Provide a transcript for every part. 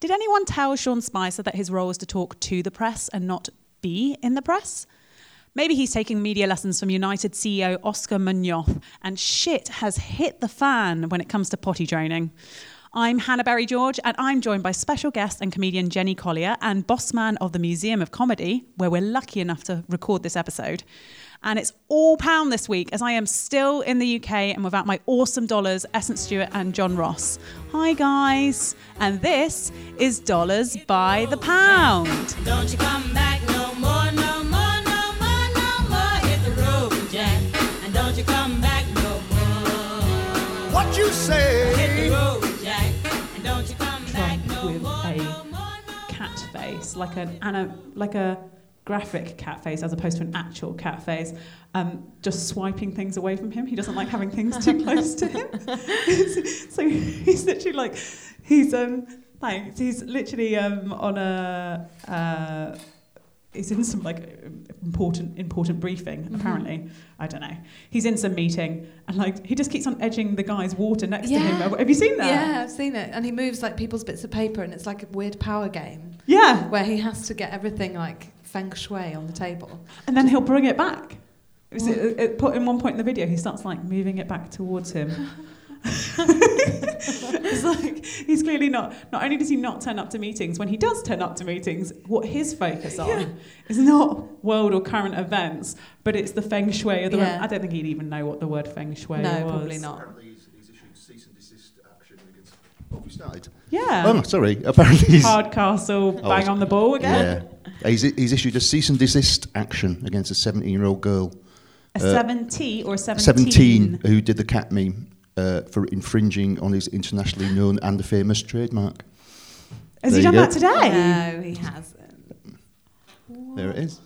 Did anyone tell Sean Spicer that his role is to talk to the press and not be in the press? Maybe he's taking media lessons from United CEO Oscar Munoz, and shit has hit the fan when it comes to potty training. I'm Hannah Berry George, and I'm joined by special guest and comedian Jenny Collier and boss man of the Museum of Comedy, where we're lucky enough to record this episode. And it's all pound this week as I am still in the UK and without my awesome dollars, Essence Stewart and John Ross. Hi, guys. And this is Dollars by the Pound. Don't you come back no more, no more, no more, no more. Hit the road, Jack. And don't you come back no more. What you Hit say? the road, Jack. And don't you come back Trump no with more, a no more, no cat face, like an ana, like a graphic cat face as opposed to an actual cat face, um, just swiping things away from him. He doesn't like having things too close to him. so he's literally like, he's um, thanks. He's literally um on a. Uh, He's in some like important important briefing. Apparently, I don't know. He's in some meeting and like he just keeps on edging the guy's water next to him. Have you seen that? Yeah, I've seen it. And he moves like people's bits of paper, and it's like a weird power game Yeah. where he has to get everything like feng shui on the table. And then he'll bring it back. Is it, it, it put in one point in the video, he starts like moving it back towards him. it's like he's clearly not. Not only does he not turn up to meetings, when he does turn up to meetings, what his focus on is not world or current events, but it's the feng shui of the. Yeah. I don't think he'd even know what the word feng shui no, was. probably not. Apparently he's, he's issued cease and desist action against. Oh, we started. Yeah. Oh, sorry. Apparently he's. Hardcastle, Oh, bang it's- on the ball again. Yeah. He's, he's issued a cease and desist action against a 17 year old girl, A Uh, 70 or 17? 17, who did the cat meme uh, for infringing on his internationally known and famous trademark. Has There he done go. that today? No, he hasn't. There it is.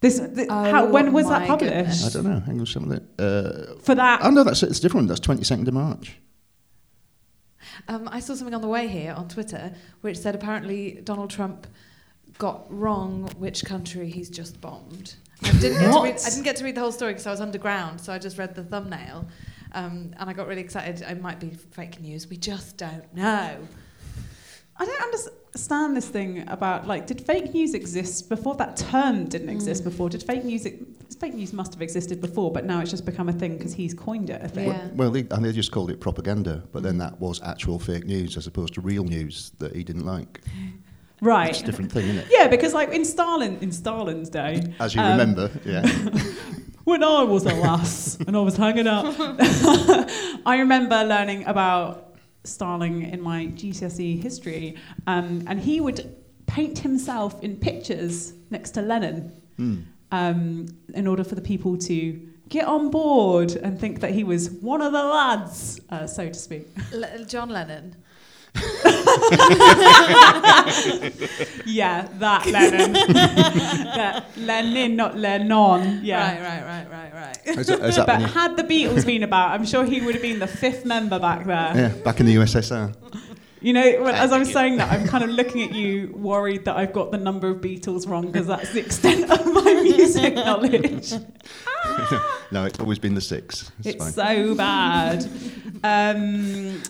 This, th- Oh how, when was that published? goodness. I don't know. Hang on, some of it. Uh, For that oh no, that's it's different. That's 22nd of March. Um, I saw something on the way here on Twitter which said apparently Donald Trump got wrong which country he's just bombed. I didn't get, to read, I didn't get to read the whole story because I was underground, so I just read the thumbnail. Um, and I got really excited. It might be fake news. We just don't know. I don't understand this thing about like, did fake news exist before? That term didn't Mm. exist before. Did fake news? Fake news must have existed before, but now it's just become a thing because he's coined it. I think. Yeah. Well, they, and they just called it propaganda, but then that was actual fake news as opposed to real news that he didn't like. Right. It's a different thing, isn't it? Yeah, because like in Stalin, in Stalin's day, As you um, remember, yeah. when I was a lass and I was hanging out, I remember learning about Stalin in my GCSE history, um, and he would paint himself in pictures next to Lenin Hmm. um, in order for the people to get on board and think that he was one of the lads, uh, so to speak. Le- John Lennon. yeah, that Lenin. that Lenin, not Lennon. Yeah. Right, right, right, right, right. Is that, is that But when had the Beatles been about, I'm sure he would have been the fifth member back there. yeah, back in the USSR. You know, well, as I was saying that, I'm kind of looking at you, worried that I've got the number of Beatles wrong because that's the extent of my music knowledge. no, it's always been the six. It's, It's fine. so bad. Um,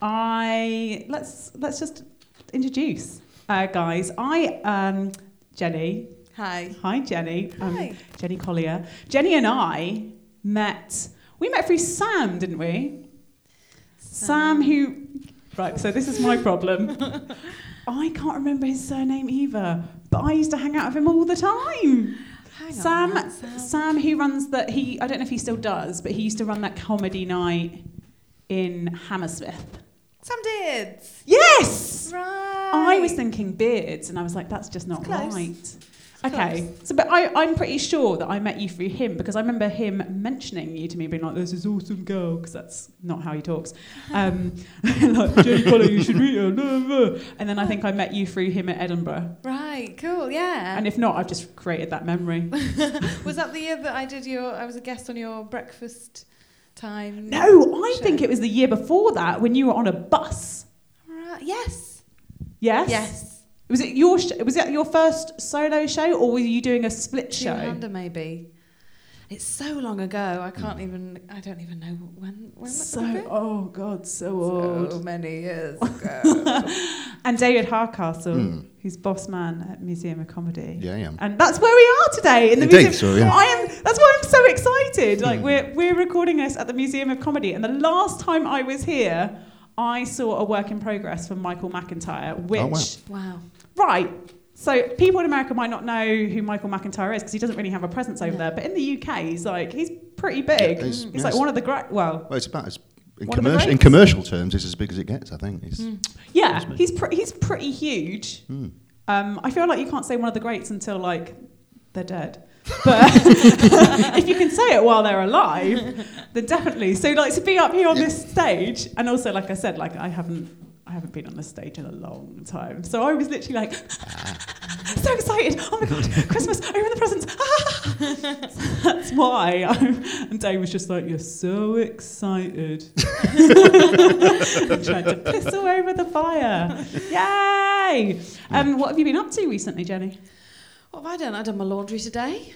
I let's let's just introduce uh, guys. I um, Jenny. Hi. Hi, Jenny. Um, Hi. Jenny Collier. Jenny and I met. We met through Sam, didn't we? Sam, who. Right. So this is my problem. I can't remember his surname either, but I used to hang out with him all the time. Hang Sam, on. Sam. Sam, who runs that he, I don't know if he still does, but he used to run that comedy night in Hammersmith. Sam Dids. Yes, Right. I was thinking beards, and I was like, that's just not right. Okay, so but I, I'm pretty sure that I met you through him because I remember him mentioning you to me, being like, "There's this awesome girl," because that's not how he talks. Um, like Jenny Collier, you should meet her. blah, blah. And then I think I met you through him at Edinburgh. Right, cool, yeah. And if not, I've just created that memory. was that the year that I did your, I was a guest on your breakfast time? No, I show? think it was the year before that when you were on a bus. Right, yes. Yes. Yes. Was it your sh- was it your first solo show or were you doing a split show? Maybe. It's so long ago. I can't even. I don't even know when. When So, would oh God, so So old. many years ago. And David Hardcastle, Mm. who's boss man at Museum of Comedy. Yeah, yeah. And that's where we are today in the Indeed, museum. so, yeah. I am. That's why I'm so excited. Like Mm. we're we're recording this at the Museum of Comedy, and the last time I was here, I saw a work in progress from Michael McIntyre, which Oh, wow. wow. right. So people in America might not know who Michael McIntyre is because he doesn't really have a presence over No. there. But in the UK, he's like he's pretty big. Yeah, he's- he's yes. like one of the great. Well, Well, it's about as in, commercial, in commercial terms, it's as big as it gets. I think. It's, yeah, he's pre- he's pretty huge. Mm. Um, I feel like you can't say one of the greats until like they're dead. But if you can say it while they're alive, then definitely. So like to be up here on this stage, and also like I said, like I haven't I haven't been on the stage in a long time. So I was literally like so excited. Oh my god, Christmas, open the presents. That's why. I'm, and Dave was just like, You're so excited. Trying to piss all over the fire. Yay! Um, what have you been up to recently, Jenny? What have I done? I've done my laundry today.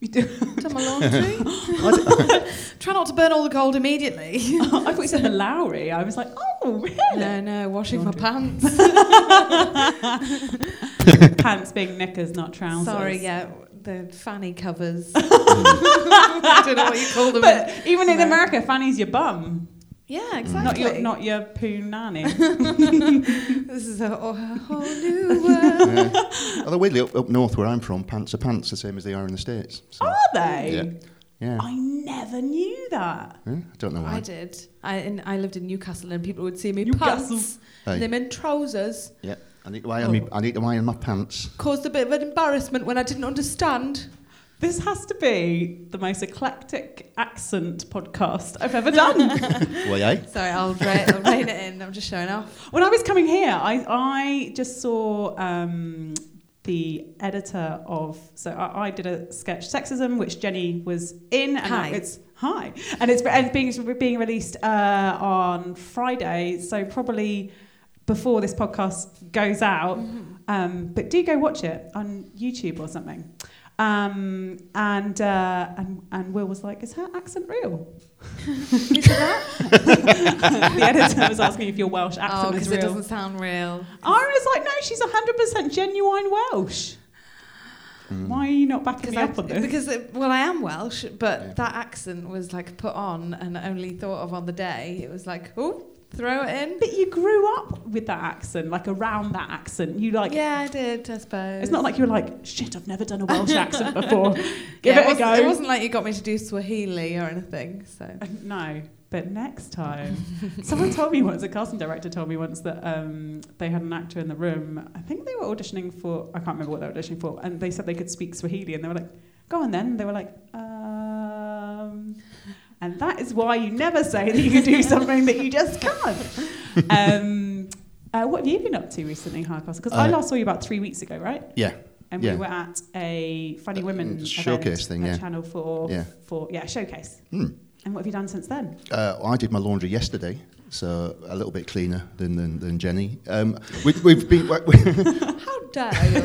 You do. Done my laundry. Try not to burn all the gold immediately. I thought you said the Lowry. I was like, oh, really? no, no, washing Laundry. my pants. Pants being knickers, not trousers. Sorry, yeah, the fanny covers. I don't know what you call them. But even in America, fanny's your bum, yeah, not exactly. your not your poo nanny. This is a, a whole new world. Yeah. Although weirdly up, up north where I'm from, pants are pants the same as they are in the states. So, Are they? Yeah. yeah. I never knew that. Yeah, I don't know why. I did. I in, I lived in Newcastle, and people would see me Newcastle. pants, Hey. and them in trousers. Yeah, I need to iron me. I need to iron my pants. Caused a bit of an embarrassment when I didn't understand. This has to be the most eclectic accent podcast I've ever done. Well, yeah. Sorry, I'll, ra- I'll rein it in. I'm just showing off. when I was coming here, I, I just saw um, the editor of. So I, I did a sketch, Sexism, which Jenny was in. And Hi. It's hi, and it's and it's being being released uh, on Friday. So probably before this podcast goes out. Um, but do go watch it on YouTube or something. Um, and, uh, and and Will was like, "Is her accent real?" Is that? the editor was asking if your Welsh accent Oh, accent was because it doesn't sound real. I was like, "No, she's hundred percent genuine Welsh." Why are you not backing me I, up on this? because it, well, I am Welsh, but Yeah. that accent was like put on and only thought of on the day. It was like, oh, throw it in. but you grew up with that accent, like around that accent. You like. yeah, I did. I suppose. It's not like you were like, "Shit, I've never done a Welsh accent before." Give Yeah, it, a wasn't, go. It wasn't like you got me to do Swahili or anything. So Uh, No, but next time. Someone told me once, a casting director told me once that um, they had an actor in the room. I think they were auditioning for, I can't remember what they were auditioning for, and they said they could speak Swahili, and they were like, go on then. They were like, um. And that is why you never say that you can do something that you just can't. Um, uh, what have you been up to recently, Hardcastle? Because I Uh, last saw you about three weeks ago, right? Yeah. And Yeah. we were at a Funny Uh, Women mm, showcase thing, yeah. Channel 4. Yeah. For, yeah, showcase. Hmm. And what have you done since then? Uh, I did my laundry yesterday, so a little bit cleaner than than, than Jenny. Um, we, we've been. how dare you?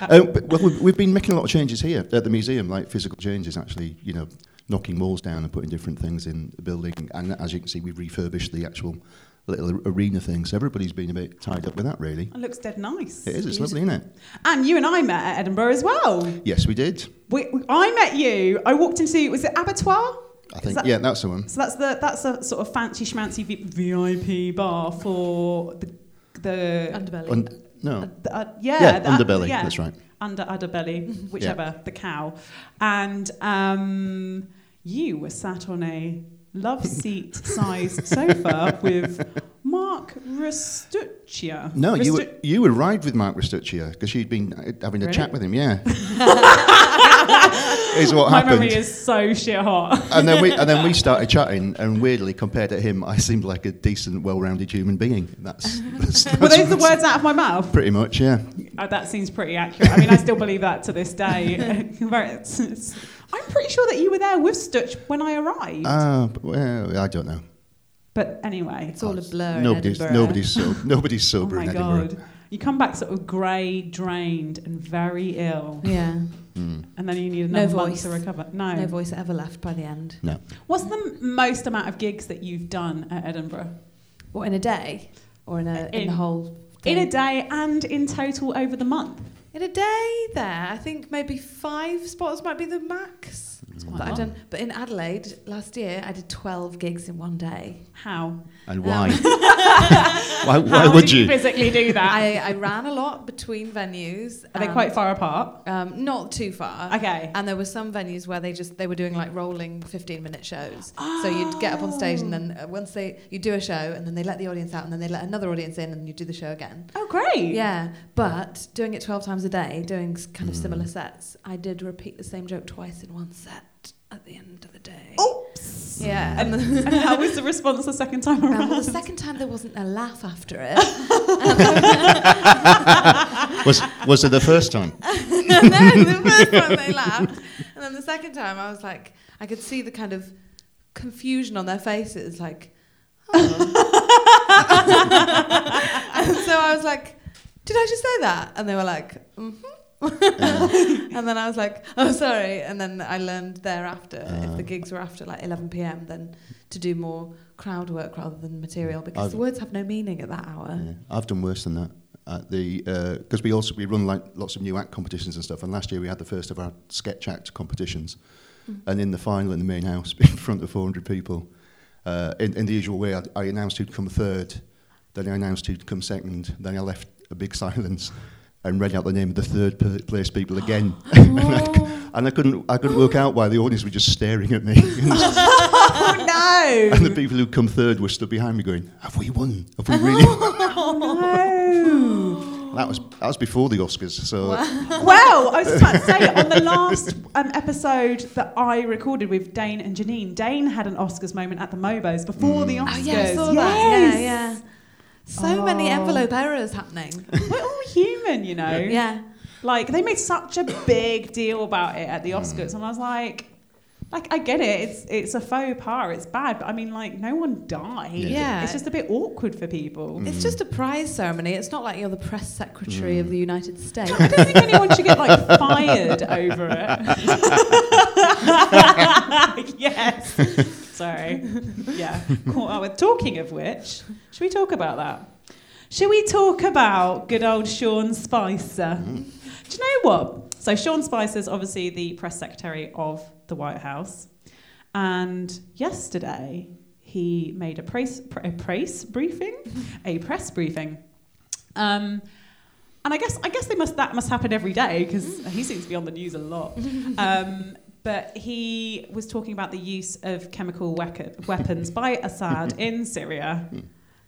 Uh, but, well, we've, we've been making a lot of changes here at the museum, like physical changes, actually, you know, knocking walls down and putting different things in the building. And as you can see, we've refurbished the actual little arena thing. So everybody's been a bit tied up with that, really. It looks dead nice. It is, it's lovely, isn't it? And you and I met at Edinburgh as well. Yes, we did. We, I met you. I walked into was it Abattoir? I think, that- yeah, that's the one. So that's the that's a sort of fancy schmancy V- VIP bar for the the Underbelly. Un- no. the, uh, yeah, Yeah, the- underbelly, yeah, that's right. under underbelly, whichever the cow, and um, you were sat on a love seat sized sofa with Mark Restuccia. No, you Restu- were, you were ride with Mark Restuccia because you'd been uh, having a Really? chat with him, yeah. is what My happened. memory is so shit hot. and then we and then we started chatting, and weirdly, compared to him, I seemed like a decent, well-rounded human being. That's, that's, Were that's those the words out of my mouth? pretty much, yeah. Uh, that seems pretty accurate. I mean, I still believe that to this day. Very- it's- it's- I'm pretty sure that you were there with Stutch when I arrived. Ah, but, well, I don't know. but anyway, It's all a blur. Nobody's nobody's so nobody's oh sober my in Edinburgh. god, You come back sort of grey, drained, and very ill, Yeah. Mm. and then you need No another month to recover. No. No voice ever left by the end. No. What's the m- most amount of gigs that you've done at Edinburgh? What in a day, or in a in, In- the whole? In a day and in total over the month? In a day, there, I think maybe five spots might be the max quite that a I've lot. done. But in Adelaide last year, I did twelve gigs in one day. How? And why? why why How would do you you? physically do that? I, I ran a lot between venues. Are they quite far apart? Um, not too far. Okay. And there were some venues where they just they were doing like rolling 15 minute shows. So you'd get up on stage and then uh, once they you do a show and then they let the audience out and then they let another audience in and you do the show again. Oh, great. Yeah, but doing it 12 times a day, doing kind of Mm. similar sets, I did repeat the same joke twice in one set at the end of the day. Oops. Yeah. And, And, and how was the response the second time um, around? well, the second time there wasn't a laugh after it. Was was it the first time? no, the first time they laughed. And then the second time I was like, I could see the kind of confusion on their faces, like, oh. and so I was like, did I just say that? And they were like, mm-hmm. and then I was like, oh, sorry. And then I learned thereafter, if the Uh. gigs were after like 11 p.m., then to do more crowd work rather than material because I've- the words have no meaning at that hour. Yeah, I've done worse than that. At the because we also we run like lots of new act competitions and stuff. And last year we had the first of our sketch act competitions, and in the final in the main house in front of 400 people, uh, in, in the usual way, I, I announced who'd come third, then I announced who'd come second, then I left a big silence. And read out the name of the third place people again, and, I, c- and I couldn't I couldn't work out why the audience were just staring at me. oh, no. and the people who'd come third were stood behind me going, "Have we won? Have we really?" Oh, no. That was that was before the Oscars, so well, I was just about to say, on the last um, episode that I recorded with Dane and Janine, Dane had an Oscars moment at the Mobos before the Oscars. Oh, yeah, I saw yes. that. Yeah, yeah. So many Oh. envelope errors happening. We're all human, you know. yeah. Like they made such a big deal about it at the hmm. Oscars, and I was like, like I get it. It's it's a faux pas. It's bad, but I mean, like no one died. Yeah. It's just a bit awkward for people. Hmm. It's just a prize ceremony. It's not like you're the press secretary of hmm. the United States. I don't think anyone should get like fired over it. yes. Sorry. Yeah. Caught up with. Talking of which, should we talk about that? Should we talk about good old Sean Spicer? Do you know what? So Sean Spicer is obviously the press secretary of the White House, and yesterday he made a press a press briefing, a press briefing. Um, and I guess I guess they must that must happen every day because he seems to be on the news a lot. Um, but he was talking about the use of chemical weapons by Assad in Syria,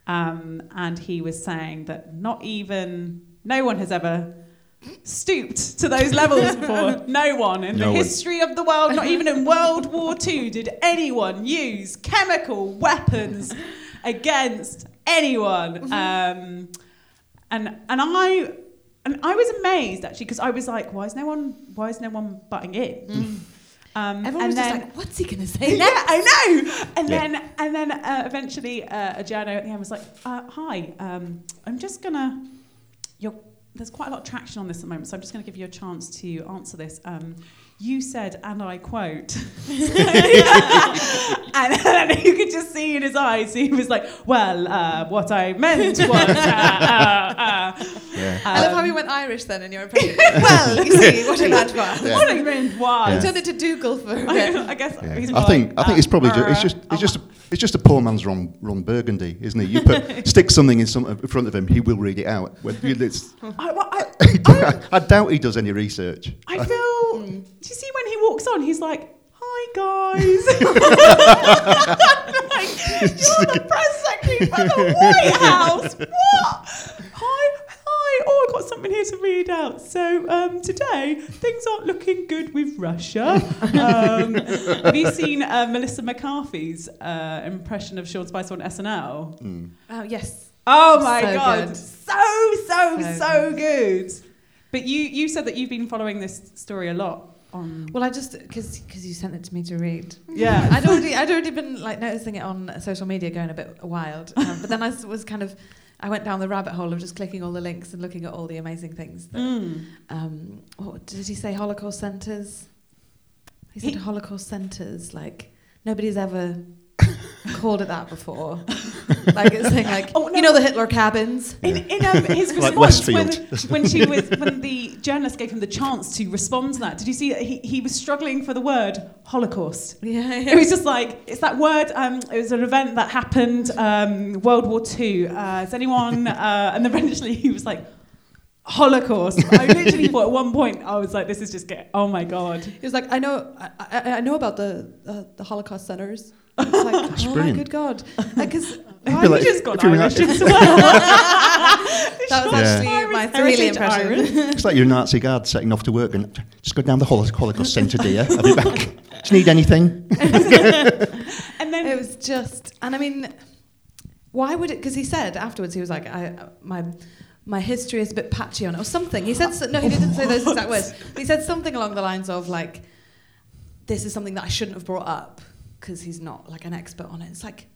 um, and he was saying that not even no one has ever stooped to those levels before. No one in No the one. history of the world, not even in World War II, did anyone use chemical weapons against anyone. Um, and and I and I was amazed actually because I was like, why is no one why is no one butting in? Um, Everyone and was then, just like, what's he going to say yeah, next? I know. And Yeah. then and then uh, eventually uh, a journo at the end was like, uh, hi, um, I'm just gonna. You're, there's quite a lot of traction on this at the moment, so I'm just going to give you a chance to answer this. Um, you said, and I quote, and, and you could just see in his eyes, he was like, "Well, uh, what I meant was." Uh, uh, uh, yeah. I love how you went Irish then in your impression. well, you see, what an advert. Yeah. What I meant was. Yeah. Turned it to Dougal for a I, bit. I guess Yeah. he's I more think like, I think it's probably ju- it's just it's just a, it's just a poor man's Ron Ron Burgundy, isn't he? You put stick something in some in front of him, he will read it out. When you- it's- I, well, I, I doubt he does any research. I feel. Do you see when he walks on? He's like, "Hi guys." like, You're the press secretary for the White House. What? Hi, hi. Oh, I've got something here to read out. So um, today things aren't looking good with Russia. Um, have you seen uh, Melissa McCarthy's uh, impression of Sean Spicer on SNL? Mm. Oh, yes. Oh my So god, good. so so So so good. But you you said that you've been following this story a lot on. Well, I just, because because you sent it to me to read. Yeah, I'd already, I'd already been like noticing it on social media going a bit wild. Um, but then I was kind of I went down the rabbit hole of just clicking all the links and looking at all the amazing things. That, Mm. um, what did he say? Holocaust centers. He said He- Holocaust centers. Like nobody's ever called it that before. like it's saying like Oh, no. you know the Hitler cabins. In, in um, his Like response when, Westfield. when she was when the journalist gave him the chance to respond to that, did you see that he, he was struggling for the word Holocaust? Yeah, It was just like it's that word. Um, it was an event that happened um, World War Two. Uh, is anyone? Uh, and then eventually he was like Holocaust. I literally thought at one point I was like, this is just get. Oh my god. He was like, I know, I, I, I know about the uh, the Holocaust centers. It's like, oh my good god, uh, because Why like- just got if you're Irish not- that was Yeah. actually Irish my Swahili heritage impression. Irish. It's like you're a Nazi guard setting off to work and just go down the Holo- Holocaust Centre, dear. I'll be back. Do you need anything? And then It was just, and I mean, why would it? Because he said afterwards, he was like, I, my. My history is a bit patchy on it, or something. He said so, no, he didn't say those exact words. He said something along the lines of like, "This is something that I shouldn't have brought up because he's not like an expert on it." It's like,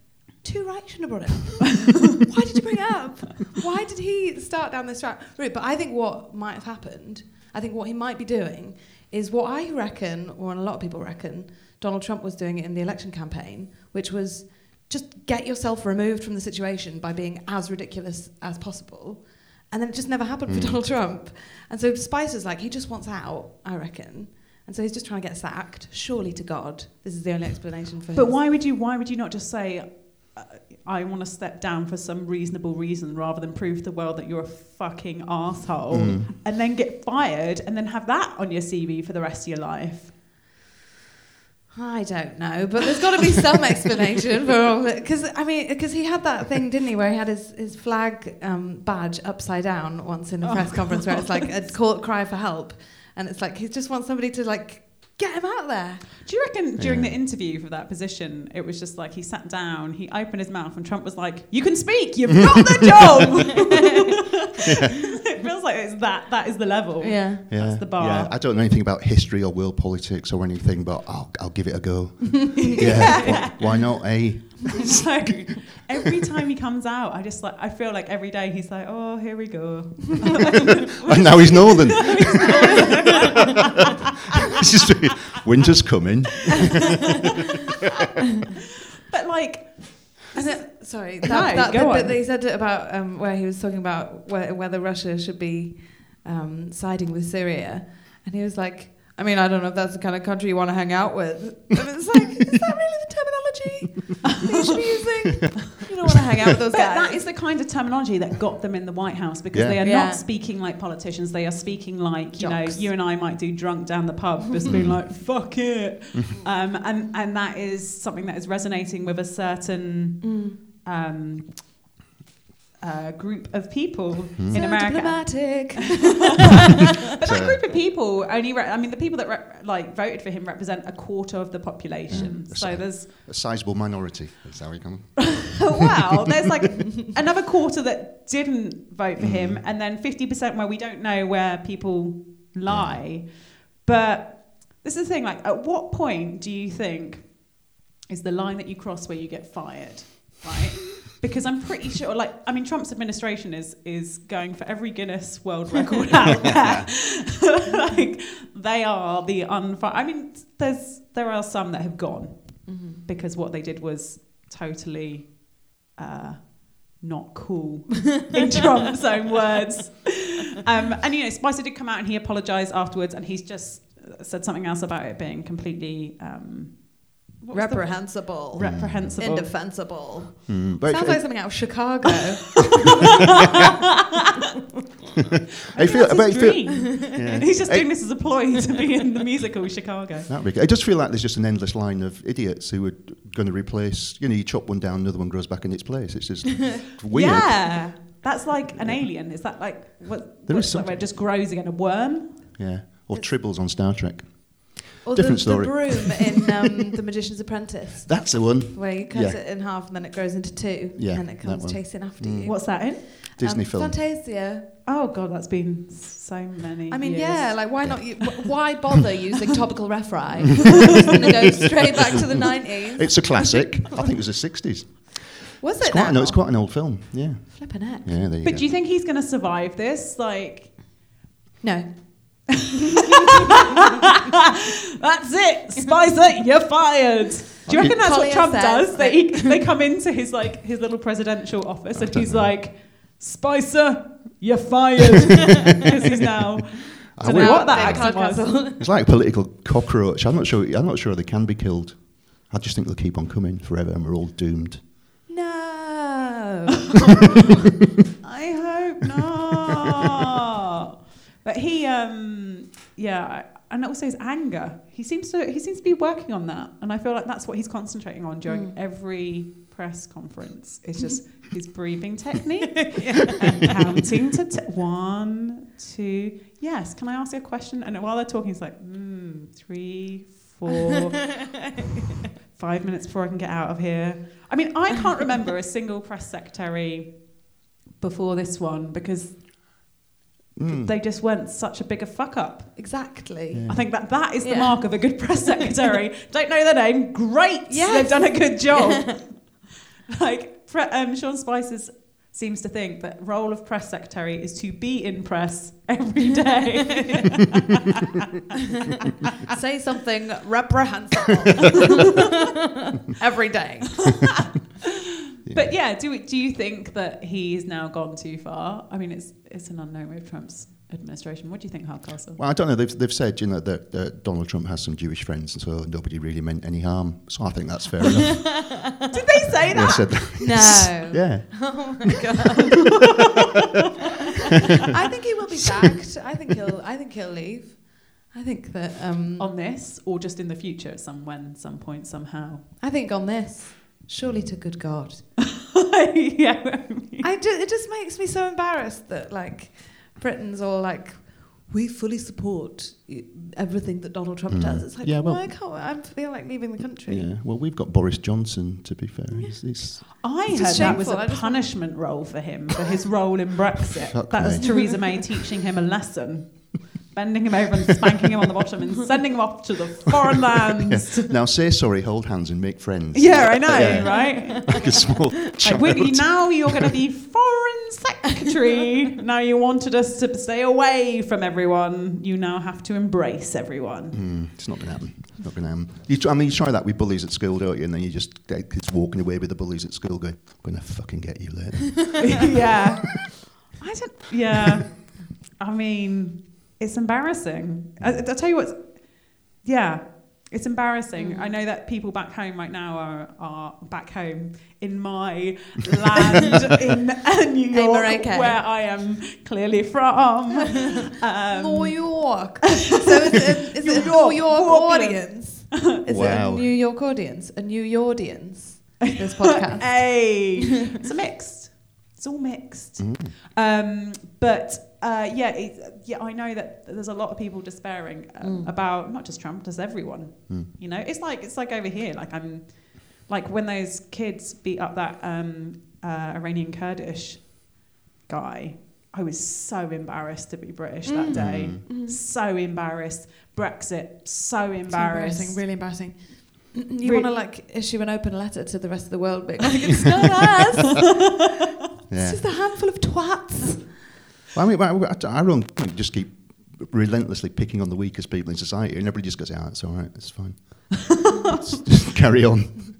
too right, shouldn't have brought it up. Why did you bring it up? Why did he start down this route? But I think what might have happened, I think what he might be doing is what I reckon, or a lot of people reckon, Donald Trump was doing it in the election campaign, which was just get yourself removed from the situation by being as ridiculous as possible. And then it just never happened for hmm. Donald Trump. And so Spicer's like, he just wants out, I reckon. And so he's just trying to get sacked. Surely to God, this is the only explanation for But his- why would you? Why would you not just say, uh, "I want to step down for some reasonable reason," rather than prove to the world that you're a fucking asshole, Mm. and then get fired, and then have that on your CV for the rest of your life? I don't know, but there's got to be some explanation for all of it. Because I mean, because he had that thing, didn't he, where he had his, his flag um, badge upside down once in a press conference, where it's like a call, cry for help, and it's like he just wants somebody to like get him out there. Do you reckon during Yeah. the interview for that position, it was just like he sat down, he opened his mouth, and Trump was like, "You can speak. You've got the job." it feels like it's that. That is the level. Yeah. yeah. That's the bar. Yeah, I don't know anything about history or world politics or anything, but I'll, I'll give it a go. yeah, wh- why not, eh? so every time he comes out, I just like I feel like every day he's like, "Oh, here we go." And now he's northern. it's just winter's coming. But like, And it, sorry, No, that, that go the on. that he said about um, where he was talking about whe- whether Russia should be um, siding with Syria, and he was like, "I mean, I don't know if that's the kind of country you want to hang out with." And it's like, is that really the terminology that you should be using? You don't want to hang out with those but guys. that is the kind of terminology that got them in the White House because Yeah. they are Yeah. not speaking like politicians. They are speaking like you Jocks. know, you and I might do drunk down the pub, just being like, "Fuck it," um, and and that is something that is resonating with a certain. Mm. Um, uh, group of people in So America, diplomatic. but that group of people only. Re- I mean, the people that rep- like voted for him represent a quarter of the population. Mm. So there's A sizable minority. That's how he comes. Oh, wow, there's like another quarter that didn't vote for him, Mm. and then 50% where we don't know where people lie. But this is the thing like, at what point do you think is the line that you cross where you get fired, right? Because I'm pretty sure, like, I mean, Trump's administration is is going for every Guinness World Record out there. like, they are the unfi. I mean, there's there are some that have gone because what they did was totally uh, not cool in Trump's own words. Um, and you know, Spicer did come out and he apologized afterwards, and he's just said something else about it being completely um, what was the- Reprehensible. reprehensible. Indefensible. Mm, but Sounds if- like something out of Chicago. I feel, That's but I feel, yeah. He's just I- doing this as a ploy to be in the musical Chicago. That'd be good. It does feel like there's just an endless line of idiots who are going to replace. You know, you chop one down, another one grows back in its place. It's just weird. Yeah, that's like an alien. Is that like what? There is what's that something- where it just grows again? A worm? Yeah. Or tribbles on Star Trek. Or Different the, story. the broom in um, The Magician's Apprentice, That's the one. where you cut Yeah. it in half and then it grows into two, Yeah, and it comes chasing after Mm. you. What's that in? Disney um, film. Fantasia. Oh god, that's been so many. I mean, years. yeah, like why not? You, why bother using topical referee? Just gonna go straight back to the nineties. It's a classic. I think it was the 60s. Was It's it quite, no, it's quite an old film. Yeah. Flipping heck. Yeah, there you But go. do you think he's going to survive this? Like, No. that's it, Spicer, you're fired. Do you reckon that's what Trump does? That he, they come into his like his little presidential office and he's like, Spicer, you're fired because he's now. I don't know what that accent was. It's like a political cockroach. I'm not sure. I'm not sure they can be killed. I just think they'll keep on coming forever, and we're all doomed. No. I hope not. but he, um, yeah, and also his anger. He seems to he seems to be working on that, and I feel like that's what he's concentrating on during Mm. every press conference. It's just his breathing technique and counting to t- one, two. Yes, can I ask you a question? And while they're talking, he's like, mm, three, four. Five minutes before I can get out of here. I mean, I can't remember a single press secretary before this one because Mm. they just went such a bigger fuck up. exactly. Yeah. I think that that is the Yeah. mark of a good press secretary. Don't know their name, great. Yes. They've done a good job. like pre- um, Sean Spicer seems to think that role of press secretary is to be in press every day. Say something reprehensible every day. But yeah, do do you think that he's now gone too far? I mean, it's it's an unknown with Trump's administration. What do you think, Hardcastle? Well, I don't know. They've, they've said, you know, that, that Donald Trump has some Jewish friends, and so nobody really meant any harm. So I think that's fair enough. Did they say They that? said that. No. Yeah. Oh my god. I think he will be sacked. I think he'll. I think he'll leave. I think that. Um, On this, or just in the future, at some when, some point, somehow. I think on this. Surely to good God. yeah. I mean- I ju- it just makes me so embarrassed that like Britain's all like we fully support everything that Donald Trump Mm. does. It's like Yeah, well- why can't I feel like leaving the country? Yeah. Well, we've got Boris Johnson, to be fair. He's, he's, I It's heard just that was shameful. I a just punishment role for him for his role in Brexit. Fuck that was me. Theresa May teaching him a lesson, bending him over and spanking him on the bottom and sending him off to the foreign lands. now say sorry, hold hands, and make friends. Yeah, I know, Yeah. right? Like a small Like, child. we- now you're going to be foreign secretary. now you wanted us to stay away from everyone. You now have to embrace everyone. Mm, it's not going to happen. It's not going to happen. You try, I mean, you try that with bullies at school, don't you? And then you just get kids walking away with the bullies at school, going, "I'm going to fucking get you later." yeah. I don't. Yeah. I mean, it's embarrassing. I, I'll tell you what. Yeah, it's embarrassing. I know that people back home right now are, are back home in my land in uh, New Hey, York, Mareike. where I am clearly from. Um, New York. so is it, is it a New York audience? Is Wow. it a New York audience? A New York audience? This podcast. hey, it's a mixed. It's all mixed. Mm. Um, but uh, yeah, it, yeah, I know that there's a lot of people despairing um, Mm. about not just Trump, just everyone. Mm. You know, it's like it's like over here. Like I'm, like when those kids beat up that um, uh, Iranian Kurdish guy. I was so embarrassed to be British that Mm. day. Mm. So embarrassed. Brexit. So embarrassed. embarrassing, really embarrassing. You Re- want to like issue an open letter to the rest of the world, but like, it's not us. It's just a handful of twats. Well, I mean, I, I, I don't just keep relentlessly picking on the weakest people in society, and everybody just goes, "Ah, it's all right, it's fine." Just carry on.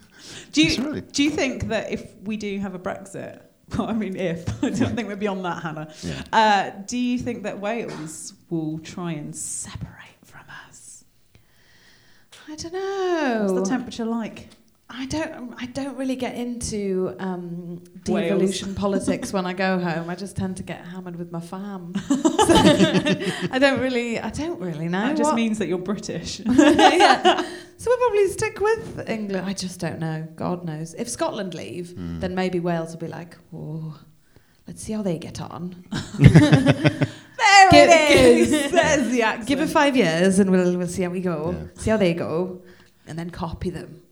Do you really- do you think that if we do have a Brexit, well, I mean, if I don't think we're beyond that, Hannah. Yeah. Uh, do you think that Wales will try and separate from us? I don't know. What's the temperature like? I don't. I don't really get into um, Wales. devolution politics when I go home. I just tend to get hammered with my fam. So, I don't really. I don't really know. that just what- means that you're British. yeah. So we'll probably stick with England. I just don't know. God knows. If Scotland leave, Mm. then maybe Wales will be like, oh, let's see how they get on. there Give- it is. There's the accent. Give it five years, and we'll we'll see how we go. Yeah. See how they go, and then copy them.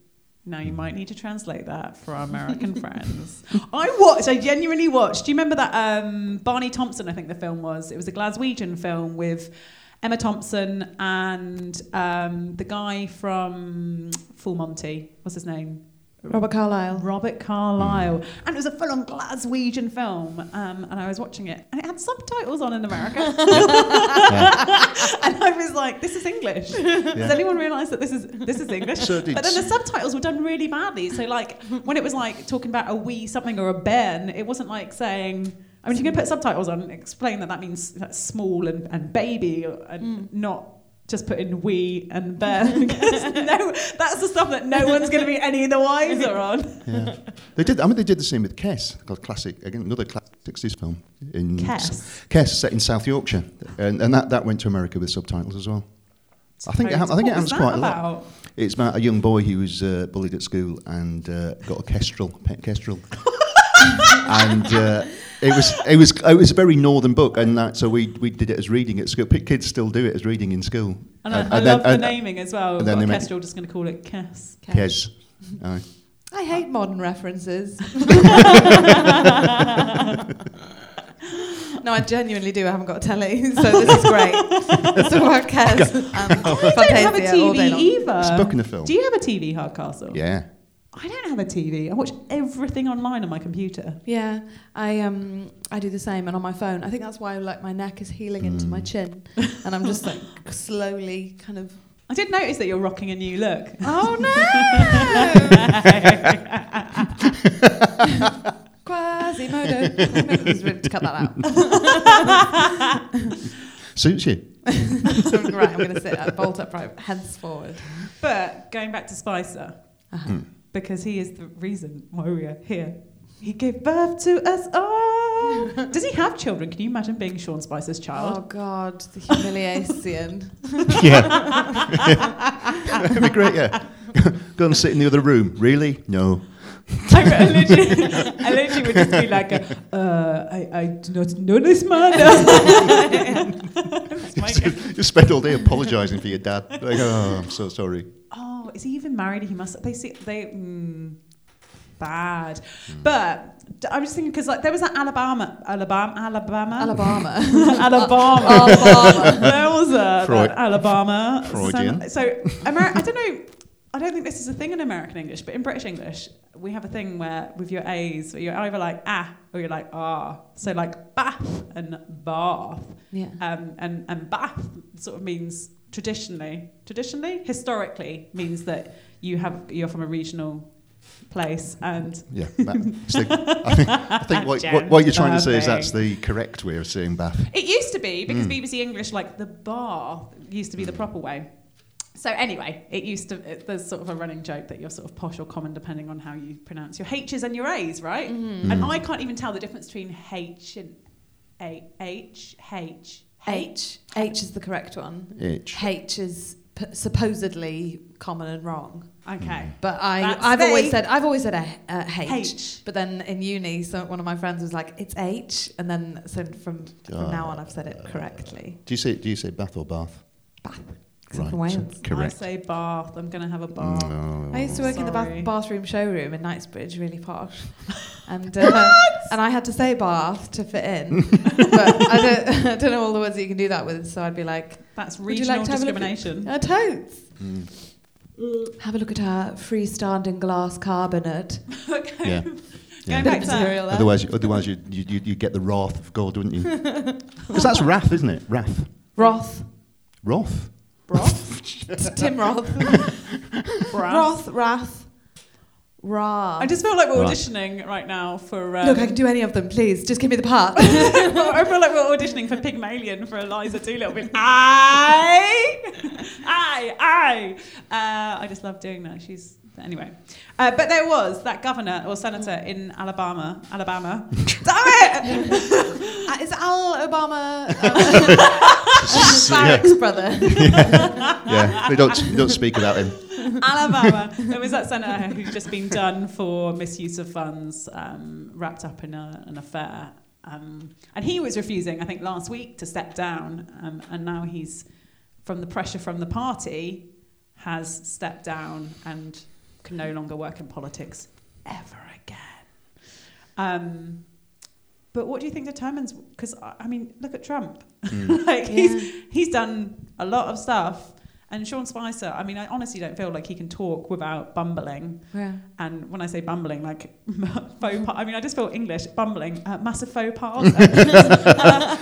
Now you might need to translate that for our American friends. I watched. I genuinely watched. Do you remember that um, Barney Thomson? I think the film was. It was a Glaswegian film with Emma Thompson and um, the guy from Full Monty. What's his name? Robert Carlyle. Robert Carlyle. And it was a full on Glaswegian film. Um, and I was watching it, and it had subtitles on in America. and I was like, this is English. Does anyone realise that this is this is English? So but then the subtitles were done really badly. So, like, when it was like talking about a wee something or a ben, it wasn't like saying. I mean, if you're going to put subtitles on, and explain that that means that's small and, and baby and not just put in we and ben. because no, that's the stuff that no one's going to be any the wiser on. Yeah. They did. I mean, they did the same with Kes, called classic again, another classic sixties film in Kes? Kes, set in South Yorkshire, and, and that, that went to America with subtitles as well. I think it, hap- I think it What happens that quite a lot. It's about a young boy who was uh, bullied at school and uh, got a kestrel, pet kestrel, and uh, it was it was it was a very northern book, and that, so we we did it as reading at school. Kids still do it as reading in school. And, I, And- I and then- love the naming as well. and then Got they a make- Kestrel just going to call it Kess. Kes. Aye. I hate modern references. no, I genuinely do. I haven't got a telly, so this is great. it's all about Kes and I don't have a Fantasia all day TV either. It's a book and a film. Do you have a TV, Hardcastle? Yeah. I don't have a TV. I watch everything online on my computer. Yeah, I um I do the same, and on my phone. I think that's why like my neck is healing into my chin, and I'm just like slowly kind of. I did notice that you're rocking a new look. Oh no! Quasimodo. Maybe we should cut that out. Suits you. right, I'm going to sit at bolt upright heads forward. But going back to Spicer, Uh-huh. Because he is the reason why we are here. He gave birth to us all. Does he have children? Can you imagine being Sean Spicer's child? Oh? God, the humiliation. Yeah. It'd be great, yeah. Go and sit in the other room. Really? No. I, I literally, I literally would just be like, uh, I, I do not know this man. It's you spend all day apologising for your dad. Like, oh, I'm so sorry. Is he even married? He must. They see they. Mm, bad, but d- I was thinking because like there was that Alabama, Alabama, Alabama, Alabama. Alabama. Alabama. there was a Freud- that Alabama. Freudian. So, so Ameri- I don't know. I don't think this is a thing in American English, but in British English, we have a thing where with your A's, where you're either like ah or you're like ah. So like bath and bath, Yeah. um, and and bath sort of means traditionally, traditionally, historically means that you have you're from a regional place and Yeah. That, it's the- I think, I think what, what, what you're trying to say is that's the correct way of saying bath. It used to be because mm. BBC English, like the bar, used to be the mm. proper way. So anyway, it used to. It, there's sort of a running joke that you're sort of posh or common depending on how you pronounce your H's and your A's, right? Mm-hmm. And mm. I can't even tell the difference between H and A. H H H. H is the correct one. H. H is p- supposedly common and wrong. Okay. Hmm. But I, That's I've always said, I've always said a, a H. H. But then in uni, so one of my friends was like, "It's H," and then so from from ah. now on, I've said it correctly. Do you say do you say bath or bath? Bath. 'Cause Right. I'm from Wales. Correct. I say bath. I'm gonna have a bath. No. I used to work in the bath, bathroom showroom in Knightsbridge, really posh, and uh, and I had to say bath to fit in, but I don't I don't know all the words that you can do that with. So I'd be like, That's Would regional like to have a at- discrimination. uh, totes. Mm. Have a look at our freestanding glass cabinet. okay. Yeah. Yeah. Bit back to that. material there. Otherwise, you, otherwise you, you, you, you get the wrath of God, wouldn't you? Because that's wrath, isn't it? Wrath. Wrath. Wrath. Broth. Tim Roth. Broth. Roth. Wrath. Wrath. I just feel like we're Right. auditioning right now for. Um, Look, I can do any of them, please. Just give me the part. I feel like we're auditioning for Pygmalion for Eliza Doolittle. With I, I, I. Uh, I just love doing that. She's anyway. Uh, but there was that governor or senator in Alabama. Alabama. Damn it! Uh, is Al Obama um, Barack's brother? Yeah, we don't, we don't speak about him. Alabama. There was that senator who's just been done for misuse of funds, um, wrapped up in a, an affair. Um, and he was refusing, I think, last week to step down. Um, and now he's, from the pressure from the party, has stepped down and can no longer work in politics ever again. Um, but what do you think determines? Because I I mean, look at Trump. like he's he's done a lot of stuff, And Sean Spicer, I mean, I honestly don't feel like he can talk without bumbling. Yeah. And when I say bumbling, like faux pas, I mean, I just feel English, bumbling, uh, massive faux pas. Uh, uh,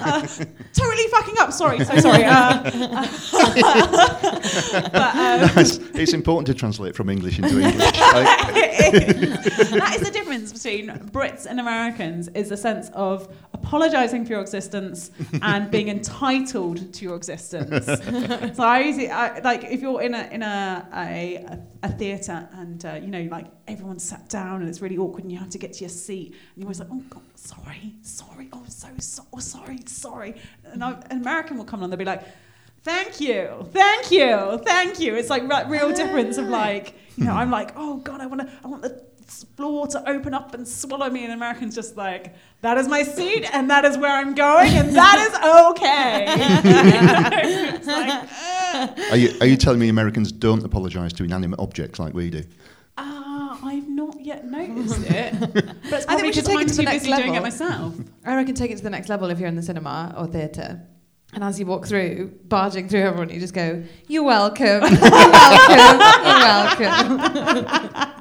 uh, totally fucking up. Sorry, so sorry. Uh, but, um, It's, it's important to translate from English into English. That is the difference between Brits and Americans is a sense of apologizing for your existence and being entitled to your existence. so I usually I, like if you're in a in a a, a theater and uh, you know like everyone's sat down and it's really awkward and you have to get to your seat and you're always like oh God, sorry sorry oh so so oh, sorry sorry and I, an American will come on they'll be like thank you. Thank you. Thank you. It's like real difference of like you know I'm like oh God I want to I want the floor to open up and swallow me. And Americans just like that is my seat and that is where I'm going and that is okay. It's like uh, are you are you telling me Americans don't apologise to inanimate objects like we do? ah I've not yet noticed it. But it's I think we should take it to the next busy doing it level. myself. I reckon take it to the next level if you're in the cinema or theatre. And as you walk through, barging through everyone, you just go, You're welcome. You're welcome. You're welcome.